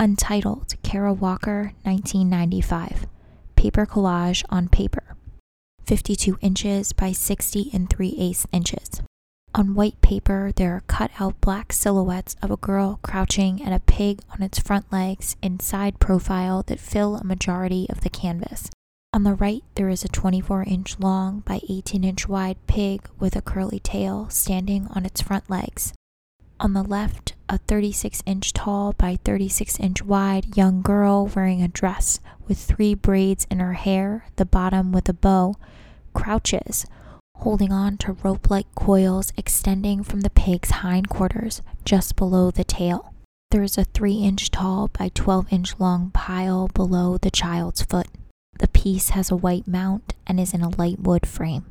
Untitled, Kara Walker, 1995. Paper collage on paper. 52 inches by 60 and 3 eighths inches. On white paper, there are cut out black silhouettes of a girl crouching and a pig on its front legs in side profile that fill a majority of the canvas. On the right, there is a 24 inch long by 18 inch wide pig with a curly tail standing on its front legs. On the left, a 36 inch tall by 36 inch wide young girl wearing a dress with three braids in her hair, the bottom with a bow, crouches, holding on to rope like coils extending from the pig's hindquarters just below the tail. There is a 3 inch tall by 12 inch long pile below the child's foot. The piece has a white mount and is in a light wood frame.